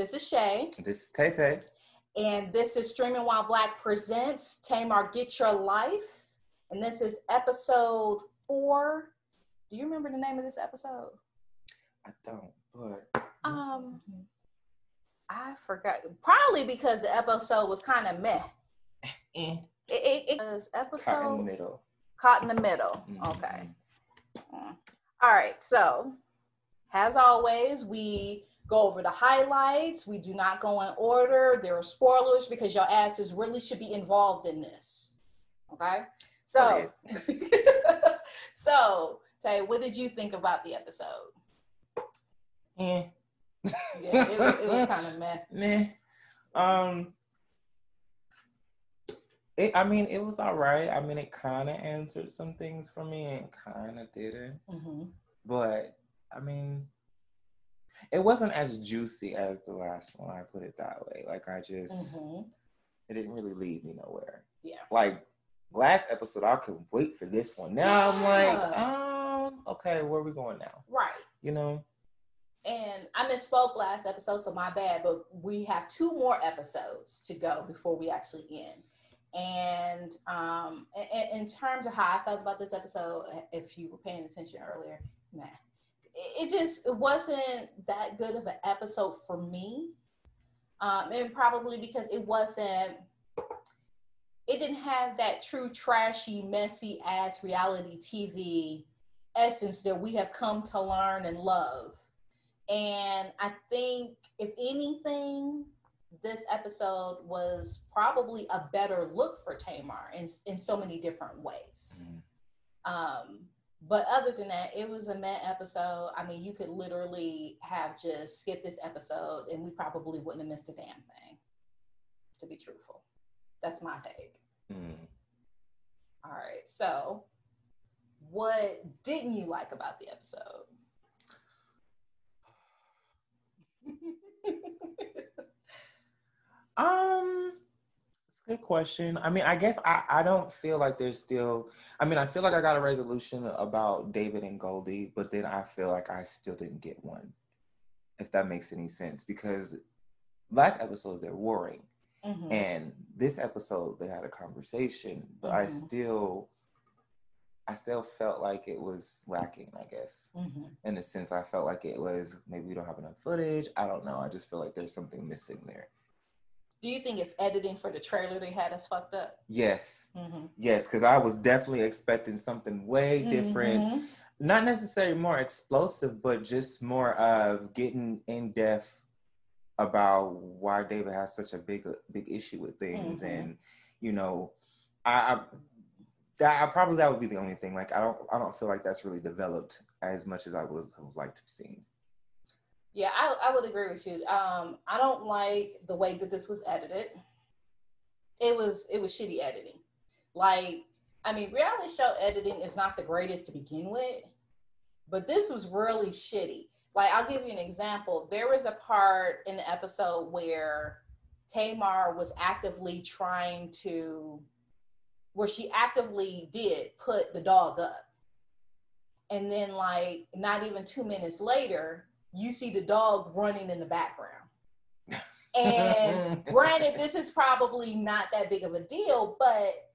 This is Shay. This is Tay Tay. And this is Streaming While Black Presents Tamar Get Your Life. And this is episode four. Do you remember the name of this episode? I don't, but um I forgot. Probably because the episode was kind of meh. Eh. It, it, it, was episode caught in the middle. Caught in the middle. Mm-hmm. Okay. Mm. All right. So, as always, we go over the highlights. We do not go in order. There are spoilers because your asses really should be involved in this. Okay. So, so Tay, what did you think about the episode? Eh. yeah, it, was, it was kind of meh. Meh. Um. It, I mean, it was all right. I mean, it kind of answered some things for me and kind of didn't. Mm-hmm. But I mean, it wasn't as juicy as the last one. I put it that way. Like I just, mm-hmm. it didn't really lead me nowhere. Yeah. Like last episode, I couldn't wait for this one. Now I'm like, um, okay, where are we going now? Right. You know. And I misspoke last episode, so my bad. But we have two more episodes to go before we actually end. And um, in, in terms of how I felt about this episode, if you were paying attention earlier, nah, it just it wasn't that good of an episode for me. Um, and probably because it wasn't it didn't have that true trashy messy ass reality tv essence that we have come to learn and love. And i think if anything this episode was probably a better look for tamar in, in so many different ways. Mm-hmm. um, but other than that, it was a met episode. I mean, you could literally have just skipped this episode and we probably wouldn't have missed a damn thing, to be truthful. That's my take. Mm. All right. So, what didn't you like about the episode? um, Good question. I mean, I guess I, I don't feel like there's still, I mean, I feel like I got a resolution about David and Goldie, but then I feel like I still didn't get one, if that makes any sense. Because last episodes, they're warring. Mm-hmm. And this episode, they had a conversation, but mm-hmm. I still, I still felt like it was lacking, I guess. Mm-hmm. In a sense, I felt like it was maybe we don't have enough footage. I don't know. I just feel like there's something missing there. Do you think it's editing for the trailer they had us fucked up? Yes. Mm-hmm. Yes, because I was definitely expecting something way different. Mm-hmm. Not necessarily more explosive, but just more of getting in depth about why David has such a big big issue with things, mm-hmm. and you know, I, I that I probably that would be the only thing. Like I don't I don't feel like that's really developed as much as I would have liked to have seen. Yeah, I, I would agree with you. Um, I don't like the way that this was edited. It was it was shitty editing. Like, I mean, reality show editing is not the greatest to begin with, but this was really shitty. Like, I'll give you an example. There was a part in the episode where Tamar was actively trying to, where she actively did put the dog up. And then, like, not even two minutes later, you see the dog running in the background. And granted, this is probably not that big of a deal, but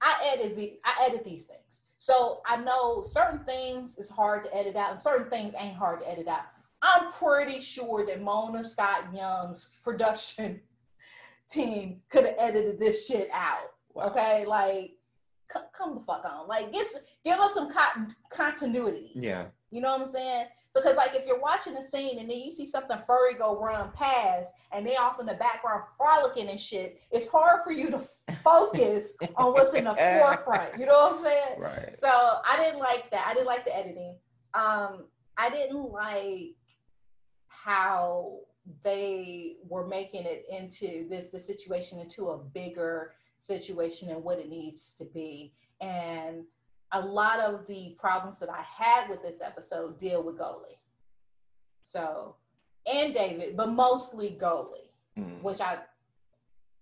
I edit I edit these things. So I know certain things is hard to edit out and certain things ain't hard to edit out. I'm pretty sure that Mona Scott Young's production team could have edited this shit out. Okay, like c- come the fuck on. Like get give us some continuity. Yeah. You know what I'm saying? So, because like if you're watching a scene and then you see something furry go run past and they off in the background frolicking and shit, it's hard for you to focus on what's in the forefront. You know what I'm saying? Right. So I didn't like that. I didn't like the editing. Um, I didn't like how they were making it into this the situation into a bigger situation and what it needs to be. And a lot of the problems that I had with this episode deal with Goldie. So, and David, but mostly Goldie, mm. which I,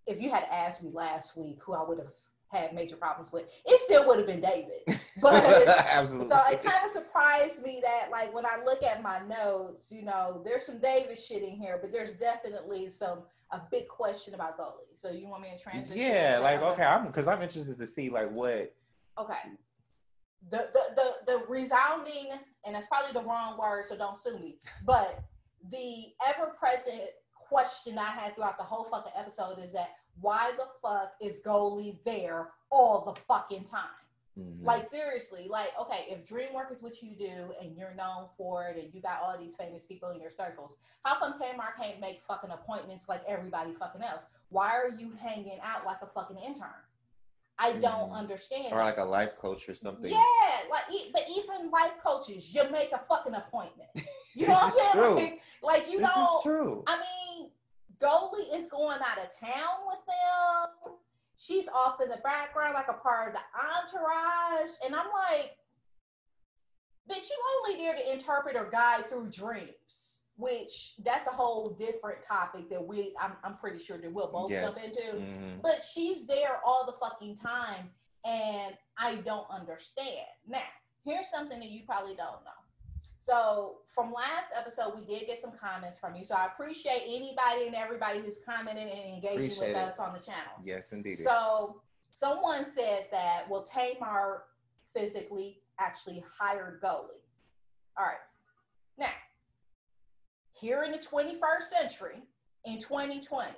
if you had asked me last week who I would have had major problems with, it still would have been David. But Absolutely. so it kind of surprised me that like when I look at my notes, you know, there's some David shit in here, but there's definitely some a big question about Goldie. So you want me to transition? yeah, like okay, I'm because I'm interested to see like what. Okay. The, the the the resounding, and that's probably the wrong word, so don't sue me. But the ever-present question I had throughout the whole fucking episode is that why the fuck is Goldie there all the fucking time? Mhm. Like seriously, like okay, if DreamWork is what you do and you're known for it and you got all these famous people in your circles, how come Tamar can't make fucking appointments like everybody fucking else? Why are you hanging out like a fucking intern? I don't Mhm. understand. or like a life coach or something. Yeah, like but even life coaches, you make a fucking appointment. You know what I'm is saying? true. Like, you this know, is true. I mean, Goldie is going out of town with them. She's off in the background, like a part of the entourage, and I'm like, bitch, you only there to interpret or guide through dreams. Which that's a whole different topic that we, I'm, I'm pretty sure that we'll both Yes. jump into. Mhm. But she's there all the fucking time, and I don't understand. Now, here's something that you probably don't know. So, from last episode, we did get some comments from you. So, I appreciate anybody and everybody who's commenting and engaging Appreciate with it. us on the channel. Yes, indeed. So, someone said that, well, Tamar physically actually hired Goldie. All right. Now, here in the 21st century, in 2020,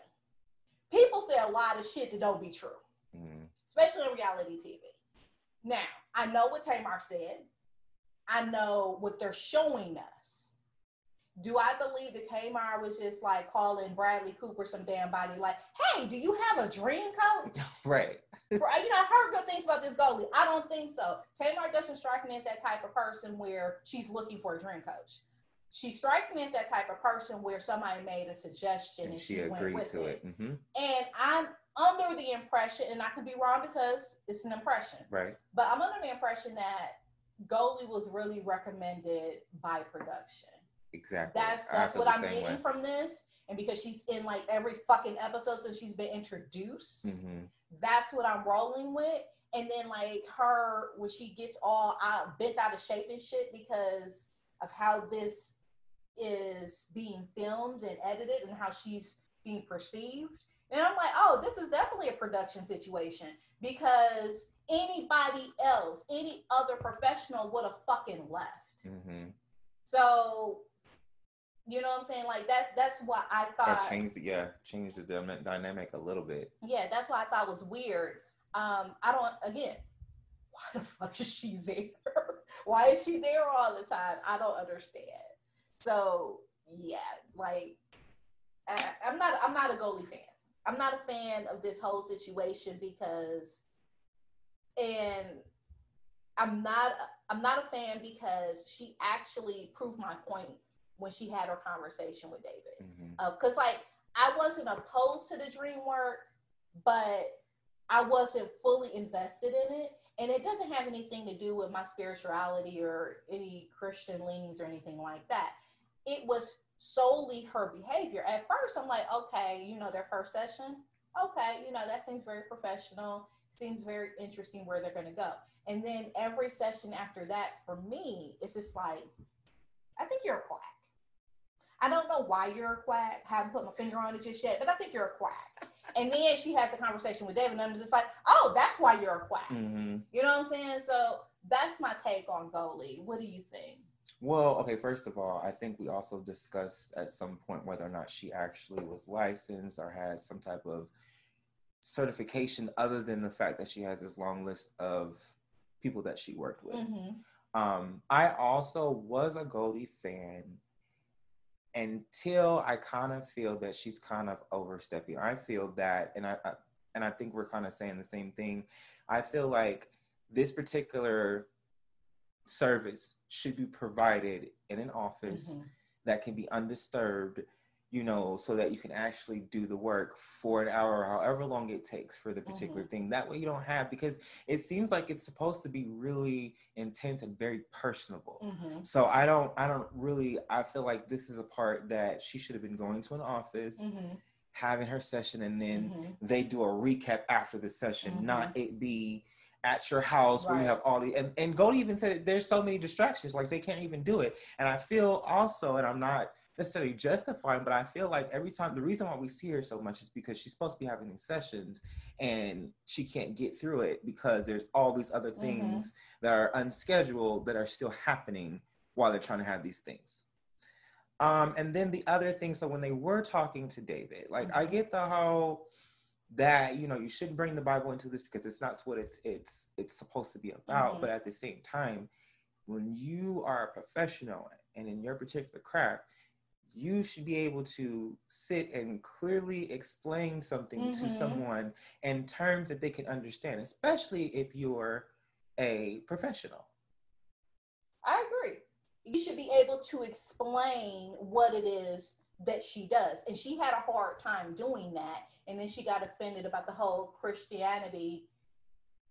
people say a lot of shit that don't be true, Mhm. especially in reality TV. Now, I know what Tamar said. I know what they're showing us. Do I believe that Tamar was just like calling Bradley Cooper some damn body, like, hey, do you have a dream coach? Right. For, you know, I've heard good things about this Goldie. I don't think so. Tamar doesn't strike me as that type of person where she's looking for a dream coach. She strikes me as that type of person where somebody made a suggestion and, And she went agreed with to it. hmm And I'm under the impression, and I could be wrong because it's an impression, Right. but I'm under the impression that Goldie was really recommended by production. Exactly. That's that's what I'm getting way. from this. And because she's in like every fucking episode since she's been introduced, Mhm. that's what I'm rolling with. And then like her when she gets all out bent out of shape and shit because of how this is being filmed and edited and how she's being perceived. And I'm like, oh, this is definitely a production situation because anybody else, any other professional would have fucking left. Mhm. So, you know what I'm saying? Like that's that's what I thought. change the yeah, change the dyna- dynamic a little bit. Yeah, that's what I thought was weird. Um, I don't again. Why the fuck is she there? why is she there all the time? I don't understand. So yeah, like I, I'm not I'm not a Goldie fan. I'm not a fan of this whole situation because, and I'm not I'm not a fan because she actually proved my point when she had her conversation with David Mhm. of because like I wasn't opposed to the dream work, but I wasn't fully invested in it. And it doesn't have anything to do with my spirituality or any Christian leanings or anything like that. It was solely her behavior. At first, I'm like, okay, you know, their first session, okay, you know, that seems very professional, seems very interesting where they're going to go. And then every session after that, for me, it's just like, I think you're a quack. I don't know why you're a quack. Haven't put my finger on it just yet, but I think you're a quack. And then she has the conversation with David, and I'm just like, oh, that's why you're a quack. Mhm. You know what I'm saying? So that's my take on Goldie. What do you think? Well, okay, first of all, I think we also discussed at some point whether or not she actually was licensed or had some type of certification other than the fact that she has this long list of people that she worked with. Mm-hmm. Um, I also was a Goldie fan until I kind of feel that she's kind of overstepping. I feel that, and I, I and I think we're kind of saying the same thing. I feel like this particular service should be provided in an office Mm-hmm. that can be undisturbed, you know, so that you can actually do the work for an hour or however long it takes for the particular thing. That way you don't have because it seems like it's supposed to be really intense and very personable. Mm-hmm. So I don't I don't really I feel like this is a part that she should have been going to an office Mm-hmm. having her session and then mm-hmm. they do a recap after the session, mm-hmm. not it be at your house right. where you have all the and, and Goldie even said there's so many distractions, like they can't even do it. And I feel also, and I'm not necessarily justifying, but I feel like every time the reason why we see her so much is because she's supposed to be having these sessions and she can't get through it because there's all these other mm-hmm. things mm-hmm. that are unscheduled that are still happening while they're trying to have these things. Um, and then the other thing, so when they were talking to David, like mm-hmm. I get the whole that you know you shouldn't bring the Bible into this because it's not what it's it's it's supposed to be about. Mm-hmm. But at the same time, when you are a professional and in your particular craft, you should be able to sit and clearly explain something mm-hmm. to someone in terms that they can understand, especially if you're a professional. I agree you should be able to explain what it is that she does. And she had a hard time doing that. And then she got offended about the whole Christianity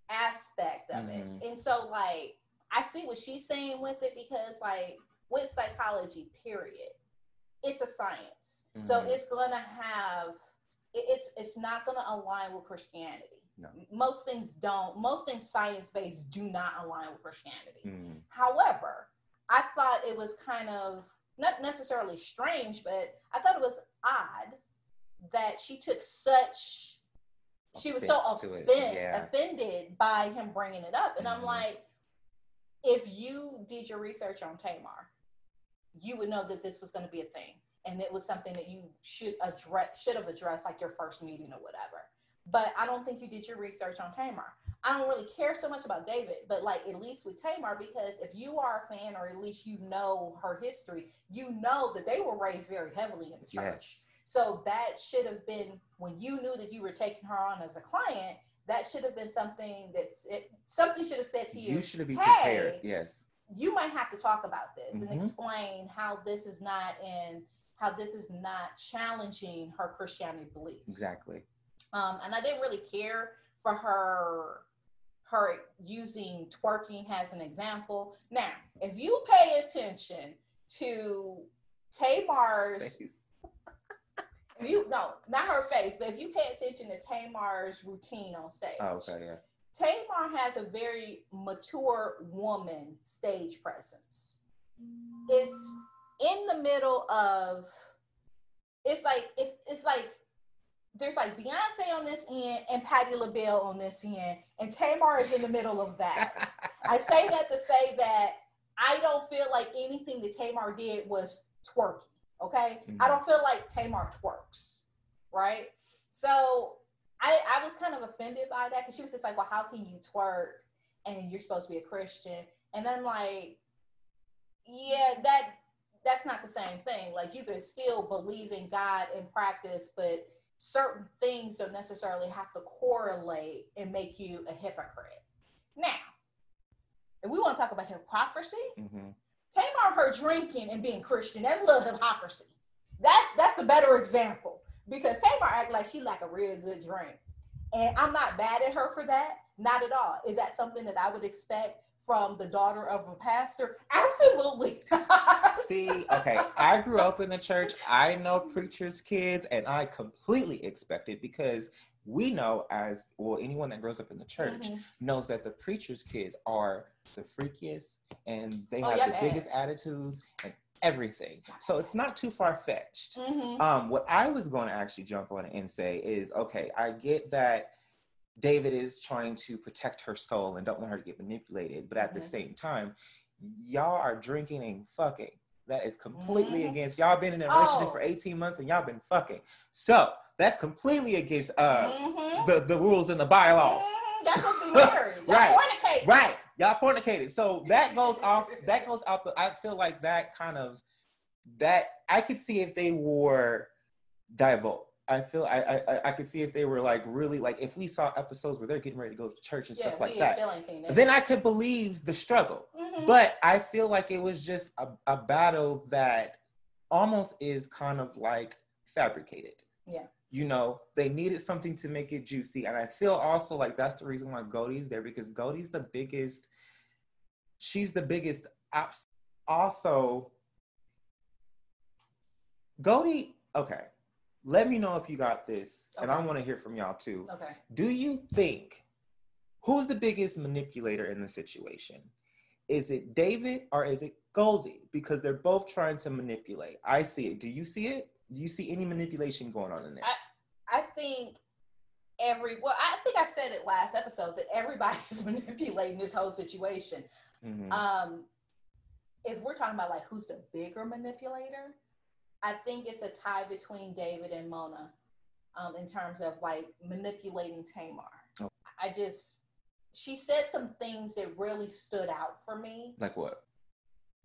aspect of mm-hmm. it. And so, like, I see what she's saying with it because, like, with psychology, period, it's a science. Mm-hmm. So it's going to have, it's it's not going to align with Christianity. No. Most things don't. Most things science based do not align with Christianity. Mm-hmm. However, I thought it was kind of not necessarily strange, but I thought it was odd that she took such she was so offend, yeah. offended by him bringing it up and mm-hmm. i'm like if you did your research on tamar you would know that this was going to be a thing and it was something that you should address should have addressed like your first meeting or whatever but i don't think you did your research on tamar I don't really care so much about David, but like at least with Tamar, because if you are a fan or at least you know her history, you know that they were raised very heavily in the church. Yes. So that should have been when you knew that you were taking her on as a client. That should have been something that's it. Something should have said to you. You should have been hey, prepared. Yes. You might have to talk about this mm-hmm. and explain how this is not in how this is not challenging her Christianity beliefs. Exactly. Um, and I didn't really care for her her using twerking as an example. Now, if you pay attention to Tamar's you no, not her face, but if you pay attention to Tamar's routine on stage. Oh, okay, yeah. Tamar has a very mature woman stage presence. It's in the middle of it's like it's it's like there's like Beyonce on this end and Patti LaBelle on this end, and Tamar is in the middle of that. I say that to say that I don't feel like anything that Tamar did was twerky. Okay, mm-hmm. I don't feel like Tamar twerks, right? So I I was kind of offended by that because she was just like, well, how can you twerk and you're supposed to be a Christian? And then I'm like, yeah, that that's not the same thing. Like you could still believe in God and practice, but certain things don't necessarily have to correlate and make you a hypocrite. Now, if we want to talk about hypocrisy, mm-hmm. Tamar her drinking and being Christian, that's a little hypocrisy. That's that's the better example because Tamar act like she like a real good drink. And I'm not mad at her for that. Not at all. Is that something that I would expect from the daughter of a pastor? Absolutely. See, okay, I grew up in the church. I know preachers' kids, and I completely expect it because we know, as well, anyone that grows up in the church mm-hmm. knows that the preacher's kids are the freakiest and they oh, have yeah, the man. biggest attitudes and everything. So it's not too far fetched. Mm-hmm. Um, what I was going to actually jump on and say is okay, I get that David is trying to protect her soul and don't want her to get manipulated. But at mm-hmm. the same time, y'all are drinking and fucking. That is completely mm-hmm. against y'all been in a relationship oh. for 18 months and y'all been fucking. So that's completely against uh mm-hmm. the, the rules and the bylaws. Mm-hmm. That's what married. Y'all right. fornicated. Right. Y'all fornicated. So that goes off that goes out the I feel like that kind of that I could see if they were divulged I feel I, I I could see if they were like really like if we saw episodes where they're getting ready to go to church and yeah, stuff like that, then I could believe the struggle. Mm-hmm. But I feel like it was just a, a battle that almost is kind of like fabricated. Yeah. You know, they needed something to make it juicy. And I feel also like that's the reason why Goldie's there because Goldie's the biggest, she's the biggest also Goldie, okay let me know if you got this, and I want to hear from y'all too. Okay. Do you think who's the biggest manipulator in the situation? Is it David or is it Goldie? Because they're both trying to manipulate. I see it. Do you see it? Do you see any manipulation going on in there? I think every well, I think I said it last episode that everybody's manipulating this whole situation. Mhm. Um, if we're talking about like who's the bigger manipulator, I think it's a tie between David and Mona, um, in terms of like manipulating Tamar. Oh. I just she said some things that really stood out for me. like what?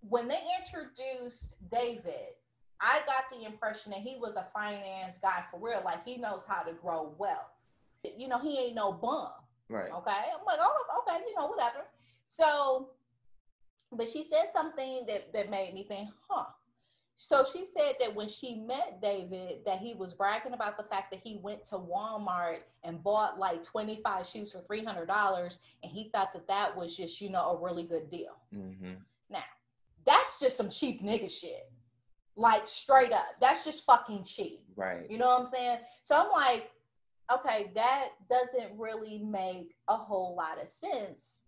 When they introduced David, I got the impression that he was a finance guy for real. Like he knows how to grow wealth. You know, he ain't no bum. Right. Okay. I'm like, oh, okay, you know, whatever. So, but she said something that, that made me think, huh. So she said that when she met David, that he was bragging about the fact that he went to Walmart and bought like 25 shoes for $300 and he thought that that was just, you know, a really good deal. Mm-hmm. That's just some cheap nigga shit. Like straight up. That's just fucking cheap. Right. You know what I'm saying? So I'm like, okay, that doesn't really make a whole lot of sense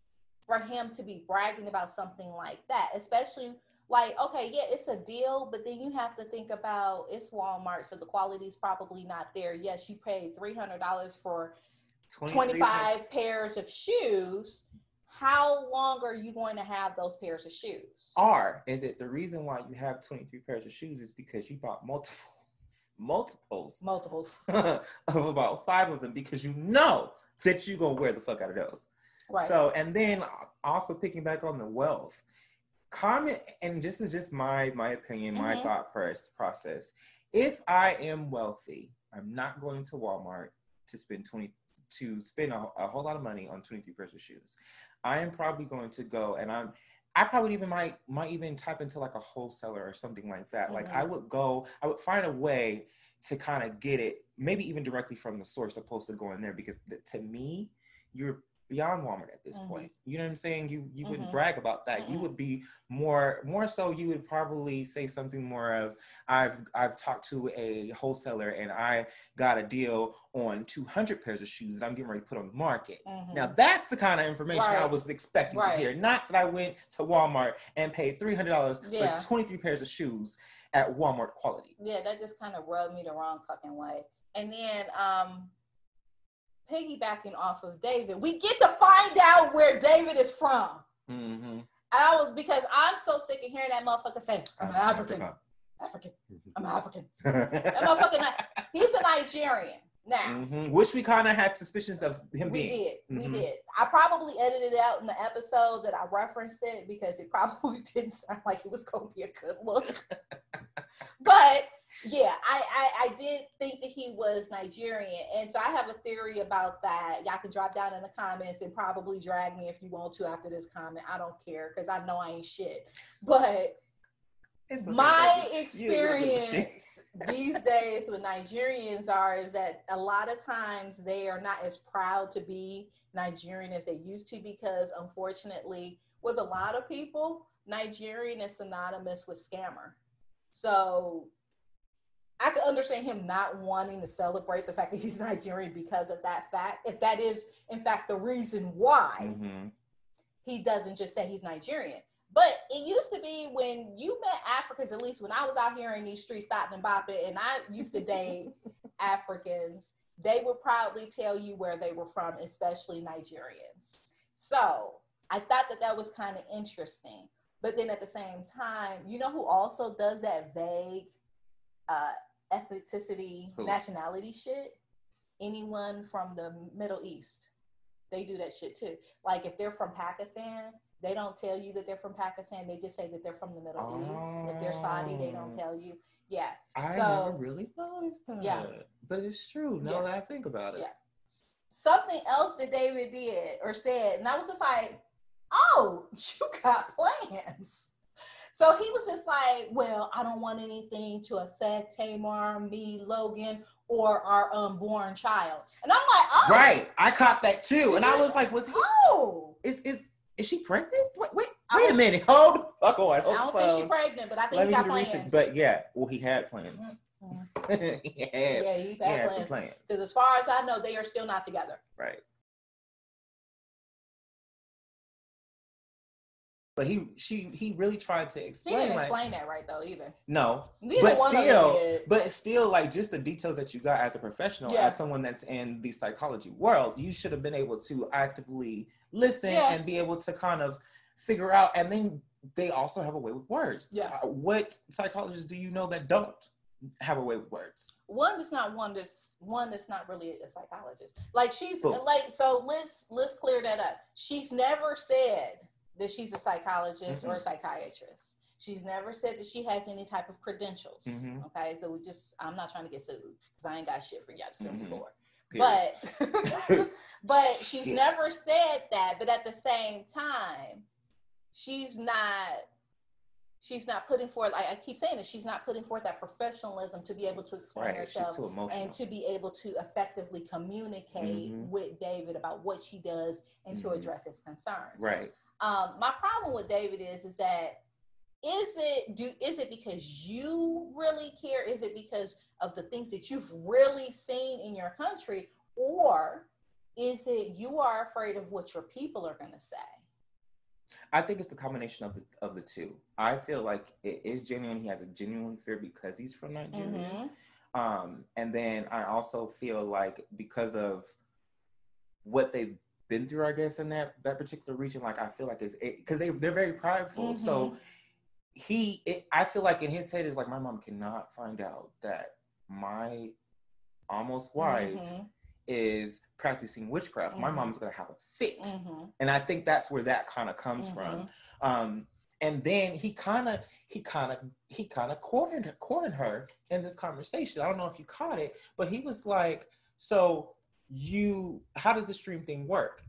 for him to be bragging about something like that, especially like, okay, yeah, it's a deal, but then you have to think about it's Walmart, so the quality's probably not there. Yes, you paid $300 for 25 pairs of shoes. How long are you going to have those pairs of shoes? Or is it the reason why you have 23 pairs of shoes is because you bought multiples, multiples Multiples. of about five of them because you know that you're gonna wear the fuck out of those. Right. So, and then uh, also picking back on the wealth, comment, and this is just my my opinion, my Mhm. thought press process. If I am wealthy, I'm not going to Walmart to spend 20 to spend a, a whole lot of money on 23 pairs of shoes. I am probably going to go and I'm I probably even might might even type into like a wholesaler or something like that. Like I would go, I would find a way to kind of get it, maybe even directly from the source, opposed to going there. Because th- to me, you're beyond Walmart at this Mhm. point. You know what I'm saying? You you wouldn't Mhm. brag about that. You Mm-mm. would be more more so. You would probably say something more of, I've I've talked to a wholesaler and I got a deal on 200 pairs of shoes that I'm getting ready to put on the market. Mhm. Now that's the kind of information I was expecting Right. to hear. Not that I went to Walmart and paid three hundred dollars Yeah. for twenty three pairs of shoes at Walmart quality. yeah, that just kind of rubbed me the wrong fucking way. And then um piggybacking off of David, we get to find out where David is from. Mm-hmm. And I was because I'm so sick of hearing that motherfucker say, I'm African. African. I'm African. That motherfucker he's a Nigerian. Now Mhm. Which we kind of had suspicions of him we being. did. We Mhm. did. I probably edited it out in the episode that I referenced it because it probably didn't sound like it was gonna be a good look. but yeah, I, I I did think that he was Nigerian, and so I have a theory about that. Y'all can drop down in the comments and probably drag me if you want to after this comment. I don't care because I know I ain't shit. But okay, my baby. You a little bit of a shit. experience these days with Nigerians are is that a lot of times they are not as proud to be Nigerian as they used to because unfortunately with a lot of people Nigerian is synonymous with scammer. So I could understand him not wanting to celebrate the fact that he's Nigerian because of that fact. If that is in fact the reason why Mhm. he doesn't just say he's Nigerian. But it used to be when you met Africans, at least when I was out here in these streets, stopping and bopping, and I used to date Africans, they would proudly tell you where they were from, especially Nigerians. So I thought that that was kind of interesting. But then at the same time, you know who also does that vague uh, ethnicity, Who? nationality shit? Anyone from the Middle East. They do that shit too. Like if they're from Pakistan, they don't tell you that they're from Pakistan. They just say that they're from the Middle East. If they're Saudi, they don't Oh. tell you. Yeah. I So- never really noticed that. Yeah. But it's true now Yeah. that I think about it. Yeah. Something else that David did or said, and I was just like, oh, you got plans. So he was just like, well, I don't want anything to affect Tamar, me, Logan, or our unborn child. And I'm like, oh, Right. I caught that too. And I was like, was he Oh, is is is she pregnant? Wait, wait, wait a minute. Hold the fuck on. I don't think she's pregnant, but I think Let he got plans. research. But yeah, well, he had plans. Mm-hmm. yeah, yeah, he had, had plans. some plans. Because as far as I know, they are still not together. Right. But he she he really tried to explain. He didn't like explain that right though either. no. Neither but one of them still but it's still like just the details that you got as a professional, Yeah. as someone that's in the psychology world, you should have been able to actively listen Yeah. and be able to kind of figure out and then they also have a way with words. Yeah. Uh, What psychologists do you know that don't have a way with words? one that's not one that's one that's not really a psychologist. Like she's like so let's let's clear that up. She's never said that she's a psychologist or a psychiatrist. She's never said that she has any type of credentials. Mhm. Okay, so we just I'm not trying to get sued because I ain't got shit for y'all to sue me Mhm. for. But but she's Shit. never said that. But at the same time, she's not she's not putting forth. I, I keep saying that she's not putting forth that professionalism to be able to explain right. Herself and to be able to effectively communicate Mhm. with David about what she does and to Mhm. address his concerns. right. Um, my problem with David is is that is it do is it because you really care? Is it because of the things that you've really seen in your country, or is it you are afraid of what your people are going to say? I think it's a combination of the of the two. I feel like it is genuine. He has a genuine fear because he's from Nigeria. Mhm. Um, and then I also feel like because of what they've been through, I guess in that that particular region, like I feel like it's because they they're very prideful. So he, it, I feel like in his head is like my mom cannot find out that my almost wife Mhm. is practicing witchcraft. My Mhm. mom's gonna have a fit, Mhm. and I think that's where that kind of comes from. Mhm. Um, and then he kind of he kind of he kind of cornered cornered her in this conversation. I don't know if you caught it, but he was like, "So you, how does the dream thing work?"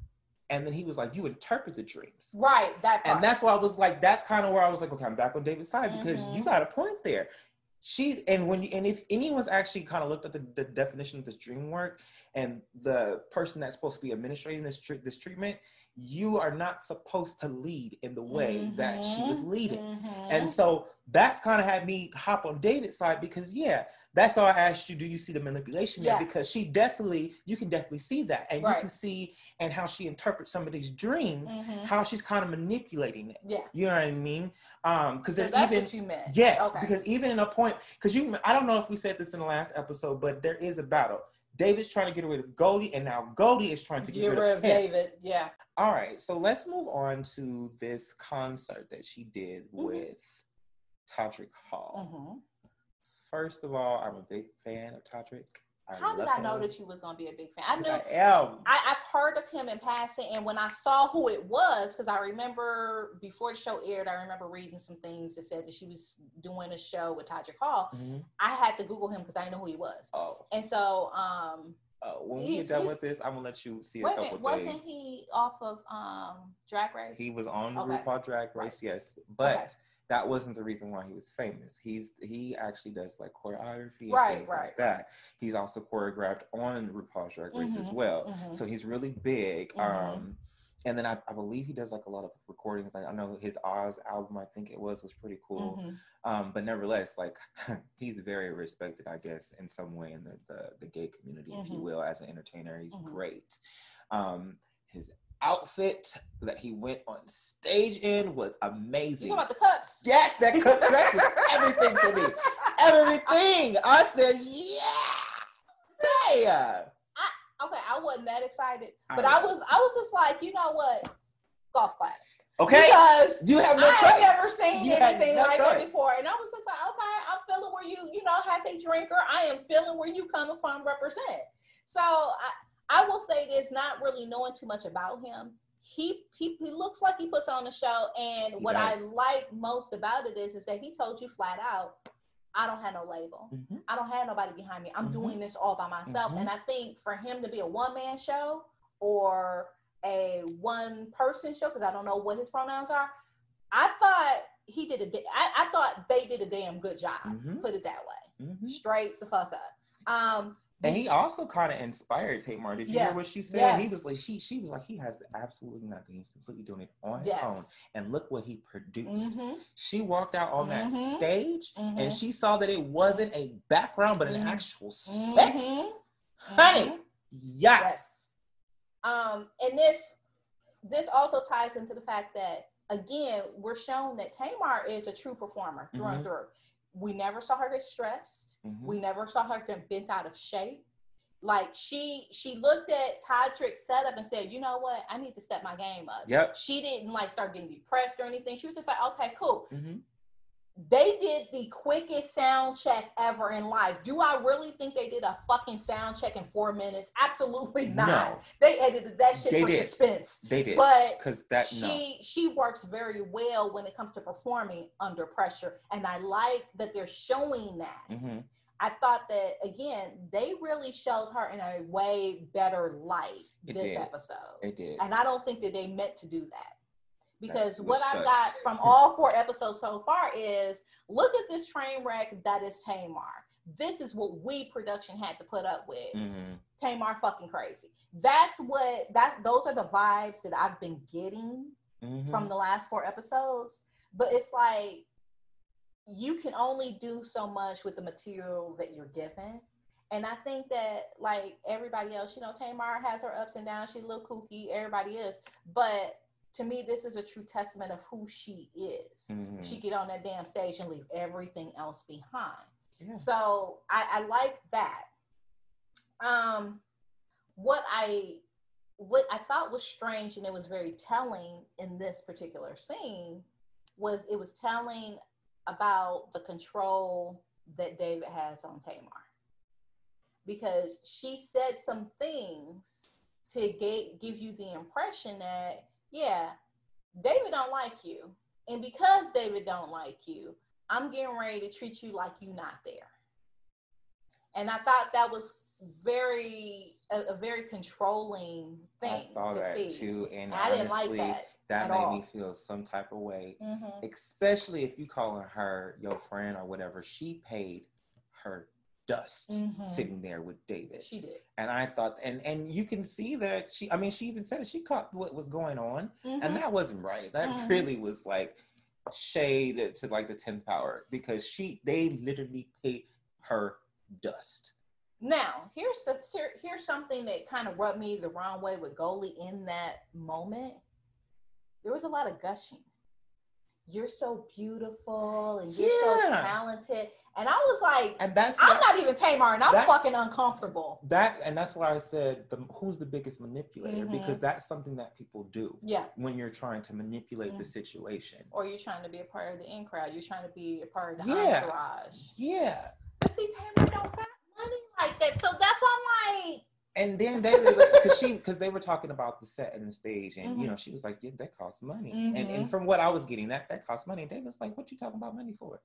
And then he was like, "You interpret the dreams." Right. That part. And that's why I was like, that's kind of where I was like, okay, I'm back on David's side because you Mhm. got a point there. She and when you and if anyone's actually kind of looked at the, the definition of this dream work and the person that's supposed to be administrating this tre- this treatment, you are not supposed to lead in the way that she was leading. Mhm. And so that's kind of had me hop on David's side because yeah, that's why I asked you, do you see the manipulation there? Yeah. Because she definitely, you can definitely see that, and you can see and how she interprets some of these dreams, Mhm. how she's kind of manipulating it. yeah. You know what I mean? Um, because So there's that's even what you meant. yes, Okay. because even in a point, because you, I don't know if we said this in the last episode, but there is a battle. David's trying to get rid of Goldie, and now Goldie is trying to get, get rid of him. David. Yeah. All right, so let's move on to this concert that she did Mhm. with Todrick Hall. Mhm. First of all, I'm a big fan of Todrick. I How did I know him. that you was gonna be a big fan? I knew I am. I, I've heard of him in passing, and when I saw who it was, because I remember before the show aired, I remember reading some things that said that she was doing a show with Todrick Hall. Mhm. I had to Google him because I didn't know who he was, Oh, and so um, oh, when we get done with this, I'm gonna let you see a couple minute, wasn't things. he off of um Drag Race? He was on Okay. RuPaul Drag. Race, yes, but Okay. That wasn't the reason why he was famous. He's he actually does like choreography and Right, things right, like that. He's also choreographed on RuPaul's Drag Race as Mhm, well. mhm. So he's really big. Mhm. Um, and then I, I believe he does like a lot of recordings. Like I know his Oz album, I think it was, was pretty cool. Mhm. Um, but nevertheless, like he's very respected, I guess, in some way in the the, the gay community, if you Mhm. will, as an entertainer. He's Mhm. great. Um, his outfit that he went on stage in was You amazing. talking about the cups? yes, that cut dress was everything to me. Everything. I said, yeah. Yeah. Okay, I wasn't that excited, but I was. was. I was just like, you know what, golf clap. Okay. Because You have no I choice. had never seen You anything no like that before, and I was just like, okay, I'm feeling where you, you know, as a drinker, I am feeling where you coming from, represent. So I, I will say this, not really knowing too much about him. He, he he looks like he puts on the show, and He what does. I like most about it is, is that he told you flat out, I don't have no label. Mhm. I don't have nobody behind me. I'm Mhm. doing this all by myself. Mhm. And I think for him to be a one man show or a one person show, because I don't know what his pronouns are, I thought he did a. da- I, I thought they did a damn good job. Mhm. Put it that way. Mhm. Straight the fuck up. Um, And he also kind of inspired Tamar. Did you Yeah. hear what she said? Yes. He was like, she she was like, he has absolutely nothing. He's completely doing it on his yes. own. And look what he produced. Mhm, She walked out on that Mhm. stage and mhm, she saw that it wasn't a background, but an Mhm. actual set. mhm, Honey, mhm. yes. Um, and this this also ties into the fact that again, we're shown that Tamar is a true performer through and through. We never saw her get stressed. Mhm. We never saw her get bent out of shape. Like she she looked at Todrick's setup and said, you know what, I need to step my game up. Yep. She didn't like start getting depressed or anything. She was just like, okay, cool. Mhm. They did the quickest sound check ever in life. Do I really think they did a fucking sound check in four minutes? Absolutely not. No, They edited that shit They for did. suspense. they did. But Because that no. she she works very well when it comes to performing under pressure, and I like that they're showing that. hmm I thought that again, they really showed her in a way better light It this did. episode, It did. and I don't think that they meant to do that because That what I've got from all four episodes so far is look at this train wreck that is Tamar. This is what we production had to put up with. hmm Tamar fucking crazy. That's what that's those are the vibes that I've been getting hmm from the last four episodes. But it's like you can only do so much with the material that you're given. And I think that like everybody else, you know, Tamar has her ups and downs. She's a little kooky, everybody is. But to me, this is a true testament of who she is. Mhm. She get on that damn stage and leave everything else behind. Yeah. So I, I like that. Um, what I what I thought was strange and it was very telling in this particular scene was it was telling about the control that David has on Tamar. Because she said some things to get, give you the impression that, yeah, David don't like you. And because David don't like you, I'm getting ready to treat you like you not there. And I thought that was very a, a very controlling thing I saw to that see. too, and And I didn't honestly, like that. that made all. me feel some type of way. Mhm. Especially if you calling her your friend or whatever. She paid her dust Mhm. sitting there with David. She did. And I thought, and and you can see that she. I mean, she even said it. She caught what was going on, Mhm. and that wasn't right. That Mhm. really was like shade to like the tenth power because she they literally paid her dust. Now, here's here- here's something that kind of rubbed me the wrong way with Goldie in that moment. There was a lot of gushing. You're so beautiful and you're so talented. And I was like, And that's I'm not even Tamar and I'm fucking uncomfortable. that and that's why I said the, who's the biggest manipulator Mhm. because that's something that people do Yeah. when you're trying to manipulate the Mhm. situation. Or you're trying to be a part of the in crowd. You're trying to be a part of the Yeah. entourage. Yeah. But see, Tamar don't got money like that. So that's why I'm like, And then they, because she, because they were talking about the set and the stage, and you Mhm. know, she was like, "Yeah, that costs money." And and Mhm. from what I was getting, that that costs money. And David was like, "What you talking about money for?"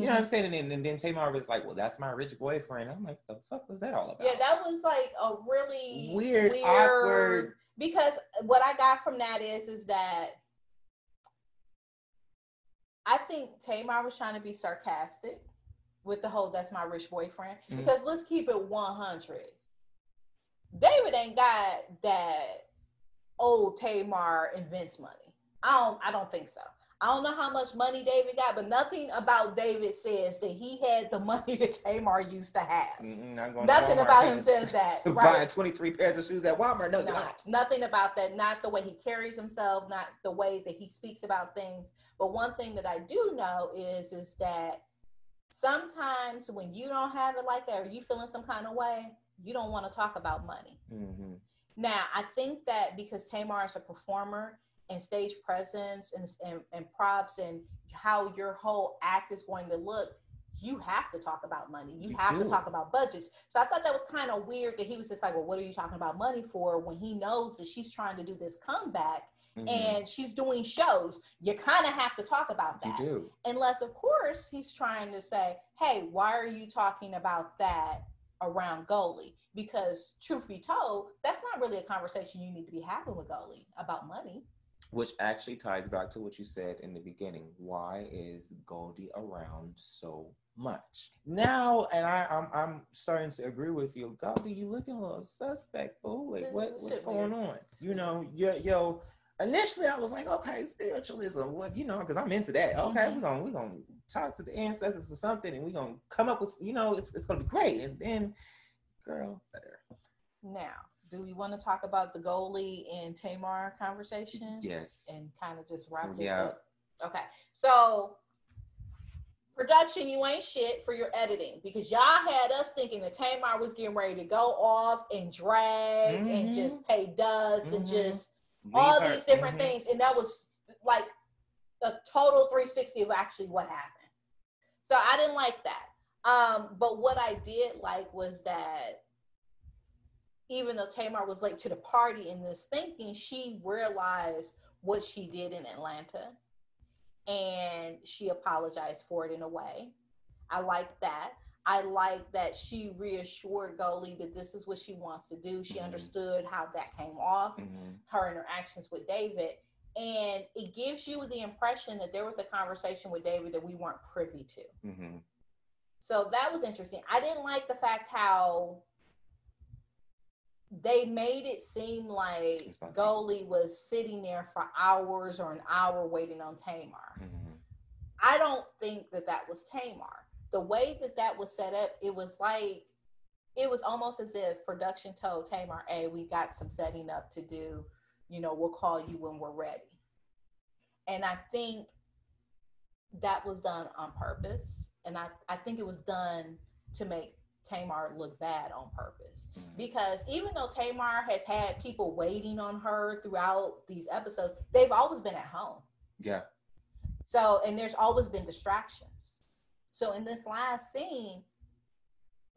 You know what I'm saying? And then, and then Tamar was like, "Well, that's my rich boyfriend." I'm like, "The fuck was that all about?" Yeah, that was like a really Weird, awkward- Because what I got from that is, is that I think Tamar was trying to be sarcastic with the whole "that's my rich boyfriend." Mhm. Because let's keep it one hundred. David ain't got that old Tamar invents money. I don't. I don't think so. I don't know how much money David got, but nothing about David says that he had the money that Tamar used to have. To Nothing Walmart about him says that. Buying Right. 23 pairs of shoes at Walmart. No, No, not. nothing about that. Not the way he carries himself, not the way that he speaks about things. But one thing that I do know is is that sometimes when you don't have it like that or you feeling some kind of way, you don't want to talk about money. hmm Now, I think that because Tamar is a performer and stage presence and, and, and props and how your whole act is going to look, you have to talk about money. You, You have to talk about budgets. So I thought that was kind of weird that he was just like, well, what are you talking about money for when he knows that she's trying to do this comeback Mhm. and she's doing shows? You kind of have to talk about you that do. unless of course he's trying to say hey why are you talking about that around Goldie because truth be told that's not really a conversation you need to be having with Goldie about money which actually ties back to what you said in the beginning. Why is Goldie around so much now? And I, I'm I'm starting to agree with you, Goldie. You looking a little suspect, boo. Like what, what's going on? You know, yo, yo. Initially, I was like, okay, spiritualism. What you know? Because I'm into that. Okay, mm-hmm. we're gonna we're gonna talk to the ancestors or something, and we're gonna come up with you know, it's it's gonna be great. And then, girl, better. Now, do we want to talk about the Goldie and Tamar conversation? Yes. And kind of just wrap this yeah. up. Okay. So production, you ain't shit for your editing because y'all had us thinking that Tamar was getting ready to go off and drag mm-hmm. and just pay dust mm-hmm. and just Leave all her. these different mm-hmm. things. And that was like a total 360 of actually what happened. So I didn't like that. Um, but what I did like was that even though Tamar was late to the party in this thinking, she realized what she did in Atlanta and she apologized for it in a way. I like that. I like that she reassured Goldie that this is what she wants to do. She mm-hmm. understood how that came off, mm-hmm. her interactions with David. And it gives you the impression that there was a conversation with David that we weren't privy to. Mm-hmm. So that was interesting. I didn't like the fact how they made it seem like Goldie was sitting there for hours or an hour waiting on Tamar. Mm-hmm. I don't think that that was Tamar. The way that that was set up, it was like, it was almost as if production told Tamar, hey, we got some setting up to do. You know, we'll call you when we're ready. And I think that was done on purpose. And I, I think it was done to make Tamar look bad on purpose. Mm-hmm. Because even though Tamar has had people waiting on her throughout these episodes, they've always been at home. Yeah. So, and there's always been distractions. So, in this last scene,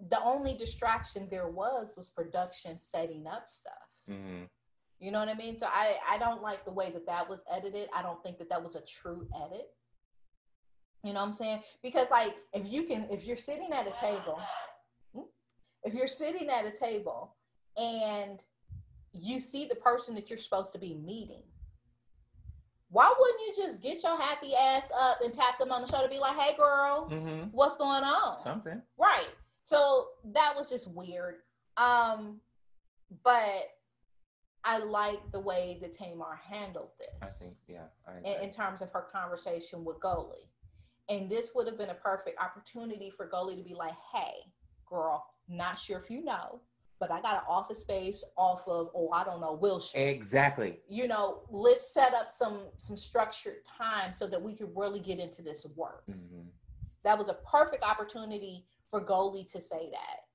the only distraction there was was production setting up stuff. Mm-hmm. You know what I mean? So, I, I don't like the way that that was edited. I don't think that that was a true edit. You know what I'm saying? Because, like, if you can, if you're sitting at a table if you're sitting at a table and you see the person that you're supposed to be meeting, why wouldn't you just get your happy ass up and tap them on the shoulder, be like, "Hey, girl, mm-hmm. what's going on?" Something, right? So that was just weird. Um, but I like the way that Tamar handled this. I think, yeah, I in, in, terms of her conversation with Goldie, and this would have been a perfect opportunity for Goldie to be like, "Hey, girl, not sure if you know, but I got an office space off of, oh, I don't know, Wilshire. Exactly. You know, let's set up some some structured time so that we could really get into this work. Mm-hmm. That was a perfect opportunity for Goldie to say that.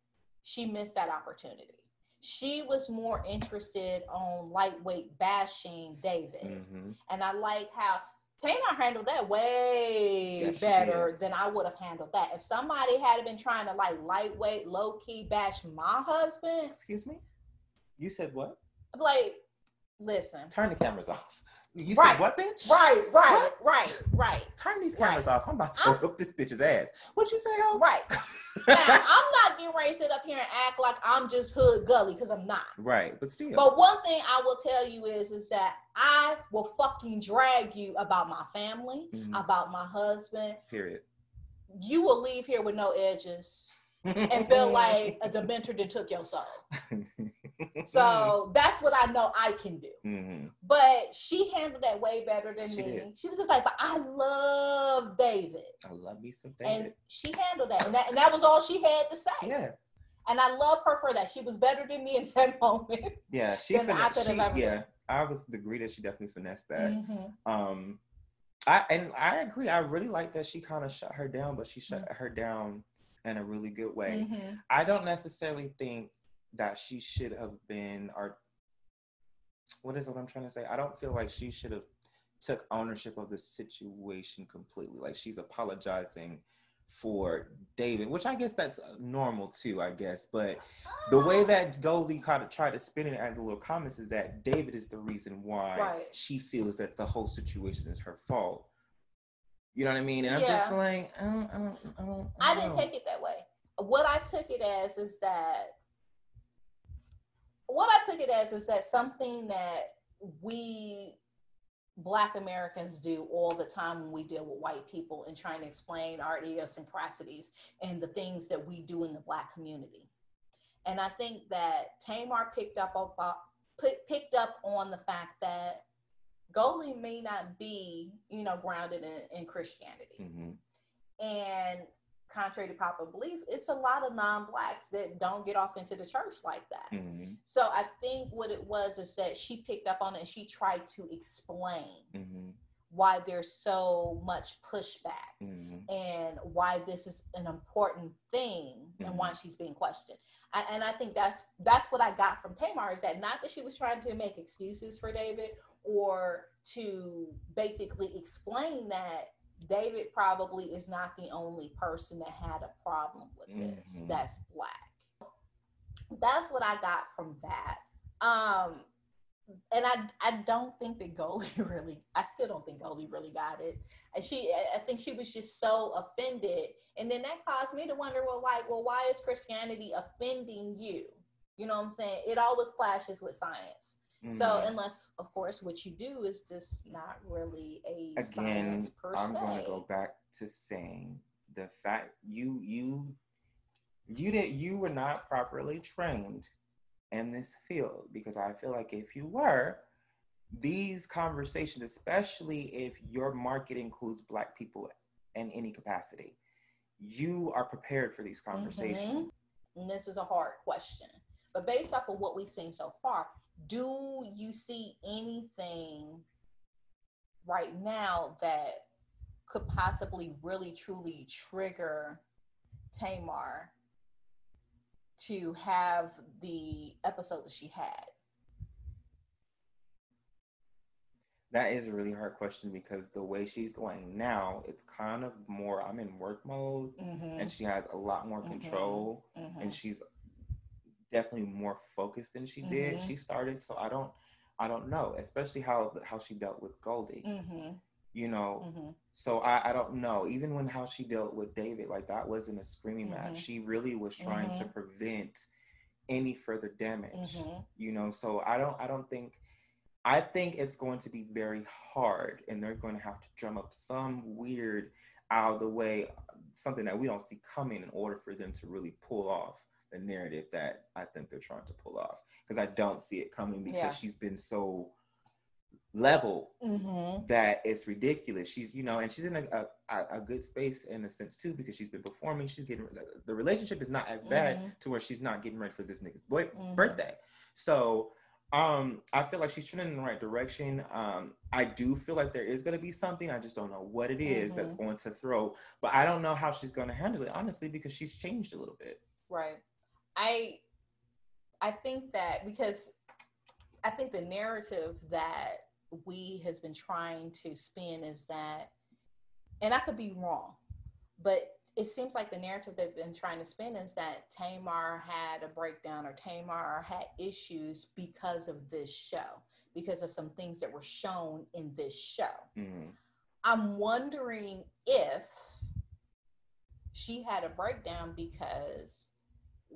She missed that opportunity. She was more interested on lightweight bashing David. Mm-hmm. And I like how Tamar handled that way yes, better than I would have handled that. If somebody had been trying to like lightweight, low key bash my husband. Excuse me? You said what? Like, listen. Turn the cameras off. You right. said what, bitch? Right, right, what? right, right. Turn these cameras right. off. I'm about to I'm, up this bitch's ass. What you say, ho? Right. now, I'm not getting ready to sit up here and act like I'm just hood gully because I'm not. Right, but still. But one thing I will tell you is, is that I will fucking drag you about my family, mm-hmm. about my husband. Period. You will leave here with no edges and feel like a dementor that took your soul. so that's what I know I can do. Mm-hmm. But she handled that way better than she me. Did. She was just like, but I love David. I love me some David. And she handled that. And that, and that was all she had to say. Yeah. And I love her for that. She was better than me in that moment. Yeah, she finessed. Yeah, I was agree that she definitely finessed that. Mm-hmm. Um, I and I agree. I really like that she kind of shut her down, but she shut mm-hmm. her down in a really good way. Mm-hmm. I don't necessarily think that she should have been or what is what I'm trying to say? I don't feel like she should have took ownership of the situation completely. Like she's apologizing for David, which I guess that's normal too, I guess. But the way ah. that Goldie kind of tried to spin it at the little comments is that David is the reason why right. she feels that the whole situation is her fault. You know what I mean? And yeah. I'm just like, I don't, I don't, I don't. I, I didn't take it that way. What I took it as is that what I took it as is that something that we Black Americans do all the time when we deal with white people and trying to explain our idiosyncrasies and the things that we do in the Black community. And I think that Tamar picked up about, picked up on the fact that Goldie may not be, you know, grounded in, in Christianity. Mm-hmm. And contrary to popular belief, it's a lot of non-blacks that don't get off into the church like that. Mm-hmm. So I think what it was is that she picked up on it and she tried to explain mm-hmm. why there's so much pushback mm-hmm. and why this is an important thing and why mm-hmm. she's being questioned. I, and I think that's that's what I got from Tamar is that not that she was trying to make excuses for David or to basically explain that David probably is not the only person that had a problem with this mm-hmm. that's black. That's what I got from that. Um, and I I don't think that Goldie really I still don't think Goldie really got it. And she I think she was just so offended. And then that caused me to wonder, well, like, well, why is Christianity offending you? You know what I'm saying? It always clashes with science. Mm-hmm. So unless, of course, what you do is just not really a again. I'm going to go back to saying the fact you you you did you were not properly trained in this field because I feel like if you were, these conversations, especially if your market includes Black people in any capacity, you are prepared for these conversations. Mm-hmm. And this is a hard question. But based off of what we've seen so far, do you see anything right now that could possibly really truly trigger Tamar to have the episode that she had? That is a really hard question because the way she's going now, it's kind of more I'm in work mode mm-hmm. and she has a lot more mm-hmm. control mm-hmm. and she's definitely more focused than she did. Mm-hmm. She started, so I don't, I don't know, especially how how she dealt with Goldie. Mm-hmm. You know, mm-hmm. so I, I don't know. Even when how she dealt with David, like that wasn't a screaming match. Mm-hmm. She really was trying to mm-hmm. prevent any further damage. You know, so I don't, I don't think. I think it's going to be very hard, and they're going to have to drum up some weird out of the way, something that we don't see coming in order for them to really pull off the narrative that I think they're trying to pull off because I don't see it coming because yeah. she's been so level mm-hmm. that it's ridiculous. She's you know, and she's in a, a, a good space in a sense too because she's been performing. She's getting the relationship is not as bad mm-hmm. to where she's not getting ready for this nigga's boy mm-hmm. birthday. So um, I feel like she's trending in the right direction. Um, I do feel like there is going to be something. I just don't know what it is that's mm-hmm. going to throw. But I don't know how she's going to handle it, honestly, because she's changed a little bit. Right. I I think that because I think the narrative that we has been trying to spin is that and I could be wrong, but it seems like the narrative they've been trying to spin is that Tamar had a breakdown or Tamar had issues because of this show, because of some things that were shown in this show. Mm-hmm. I'm wondering if she had a breakdown because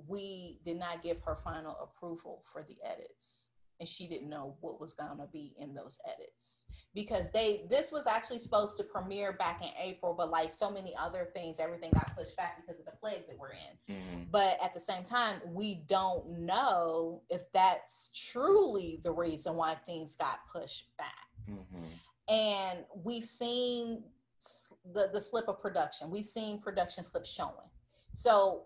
we did not give her final approval for the edits. And she didn't know what was going to be in those edits. Because they this was actually supposed to premiere back in april but like so many other things everything got pushed back because of the plague that we're in. Mm-hmm. but at the same time we don't know if that's truly the reason why things got pushed back. Mm-hmm. and we've seen the the slip of production. We've seen production slips showing. So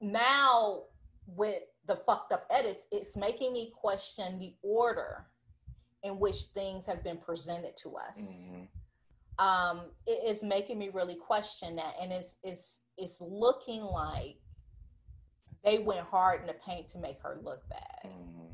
now with the fucked up edits, it's making me question the order in which things have been presented to us. Mm-hmm. Um, it is making me really question that, and it's it's it's looking like they went hard in the paint to make her look bad. Mm-hmm.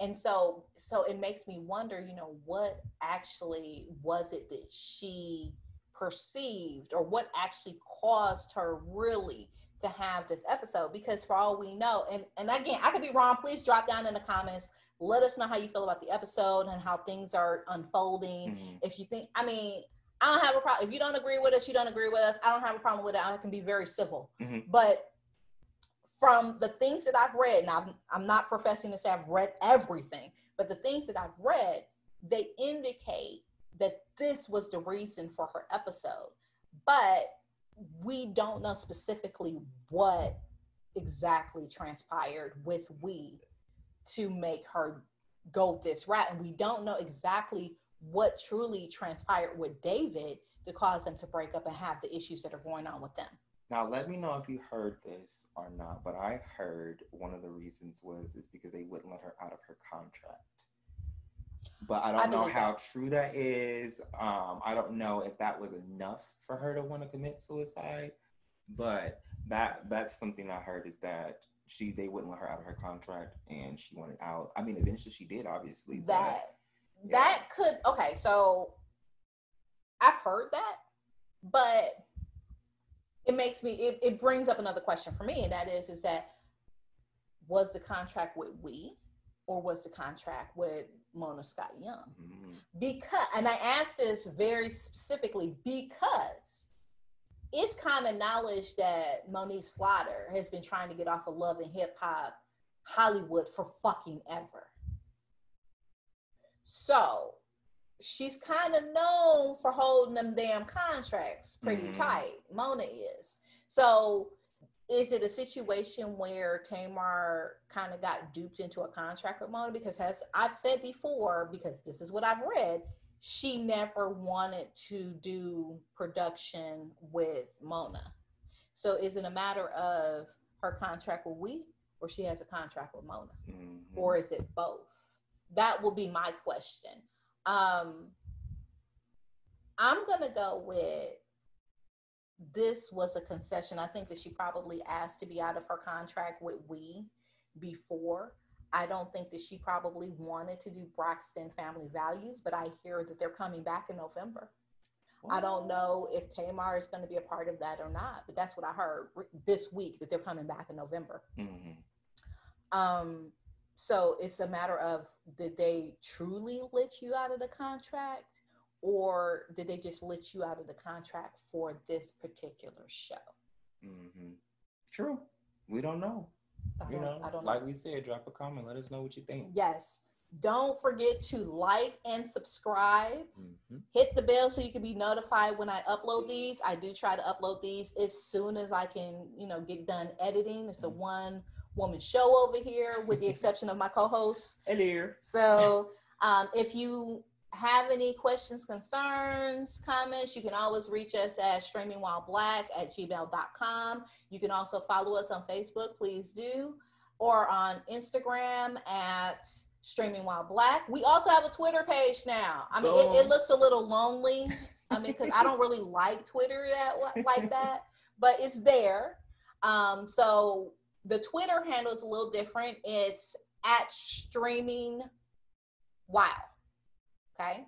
And so so it makes me wonder, you know, what actually was it that she perceived or what actually caused her really to have this episode because for all we know, and, and again, I could be wrong. Please drop down in the comments. Let us know how you feel about the episode and how things are unfolding. Mm-hmm. If you think, I mean, I don't have a problem. If you don't agree with us, you don't agree with us. I don't have a problem with it. I can be very civil. Mm-hmm. But from the things that I've read, and i I'm not professing to say I've read everything, but the things that I've read, they indicate that this was the reason for her episode. But we don't know specifically what exactly transpired with we to make her go this route. And we don't know exactly what truly transpired with David to cause them to break up and have the issues that are going on with them. Now, let me know if you heard this or not, but I heard one of the reasons was is because they wouldn't let her out of her contract. But I don't I know how true that is. Um, I don't know if that was enough for her to want to commit suicide. But that that's something I heard is that she they wouldn't let her out of her contract and she wanted out. I mean, eventually she did, obviously. That but, yeah. that could okay. So I've heard that, but it makes me it, it brings up another question for me, and that is is that was the contract with we or was the contract with Mona Scott Young? Mm-hmm. Because and I asked this very specifically because it's common knowledge that Moniece Slaughter has been trying to get off of love and hip hop Hollywood for fucking ever. So she's kind of known for holding them damn contracts pretty mm-hmm. tight. Mona is. So is it a situation where Tamar kind of got duped into a contract with Mona? Because as I've said before, because this is what I've read, she never wanted to do production with Mona. So is it a matter of her contract with we or she has a contract with Mona? Mm-hmm. Or is it both? That will be my question. Um, I'm gonna go with this was a concession. I think that she probably asked to be out of her contract with we before. I don't think that she probably wanted to do Braxton Family Values, but I hear that they're coming back in November. I don't know if Tamar is going to be a part of that or not, but that's what I heard this week that they're coming back in November. Mm-hmm. Um, so it's a matter of did they truly let you out of the contract or did they just let you out of the contract for this particular show? Mm-hmm. True. We don't know. You know, like we said, drop a comment. Let us know what you think. Yes. Don't forget to like and subscribe. Mm-hmm. Hit the bell so you can be notified when I upload these. I do try to upload these as soon as I can, you know, get done editing. It's a mm-hmm. one woman show over here, with the exception of my co-host. Hello. So um, if you have any questions, concerns, comments, you can always reach us at streamingwhileblack at gmail.com. You can also follow us on Facebook, please do, or on Instagram at Streaming While Black. We also have a Twitter page now. I mean, it, it, looks a little lonely. I mean, because I don't really like Twitter that like that, but it's there. Um, so the Twitter handle is a little different. It's at streaming wow. Okay.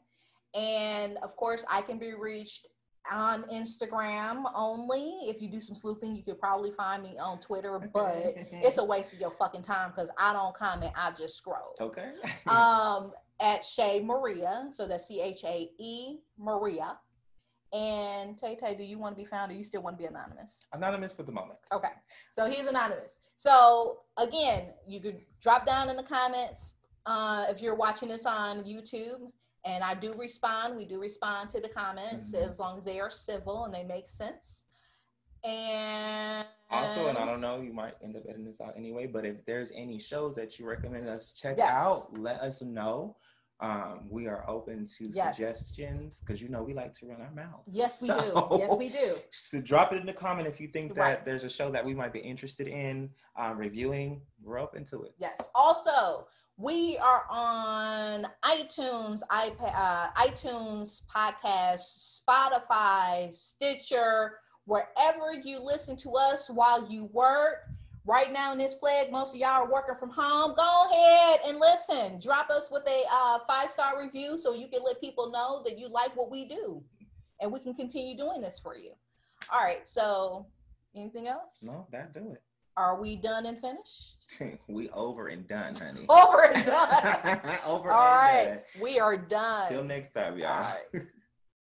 And of course, I can be reached on Instagram only. If you do some sleuthing, you could probably find me on Twitter, but it's a waste of your fucking time because I don't comment, I just scroll. Okay. um, at Shay Maria. So that's C H A E Maria. And Tay Tay, do you want to be found or you still want to be anonymous? Anonymous for the moment. Okay. So he's anonymous. So again, you could drop down in the comments uh, if you're watching this on YouTube. And I do respond. We do respond to the comments mm-hmm. as long as they are civil and they make sense. And also, and I don't know, you might end up editing this out anyway, but if there's any shows that you recommend us check yes. out, let us know. Um, we are open to yes. suggestions because you know we like to run our mouth. Yes, we so, do. Yes, we do. So drop it in the comment if you think that right. there's a show that we might be interested in um, reviewing. We're open to it. Yes. Also, we are on iTunes, iPad, uh, iTunes podcast, Spotify, Stitcher, wherever you listen to us while you work right now in this plague, most of y'all are working from home. Go ahead and listen. Drop us with a uh, five star review so you can let people know that you like what we do, and we can continue doing this for you. All right. So, anything else? No, that do it. Are we done and finished? we over and done, honey. over and done. over All and right. done. We are done. Till next time, y'all.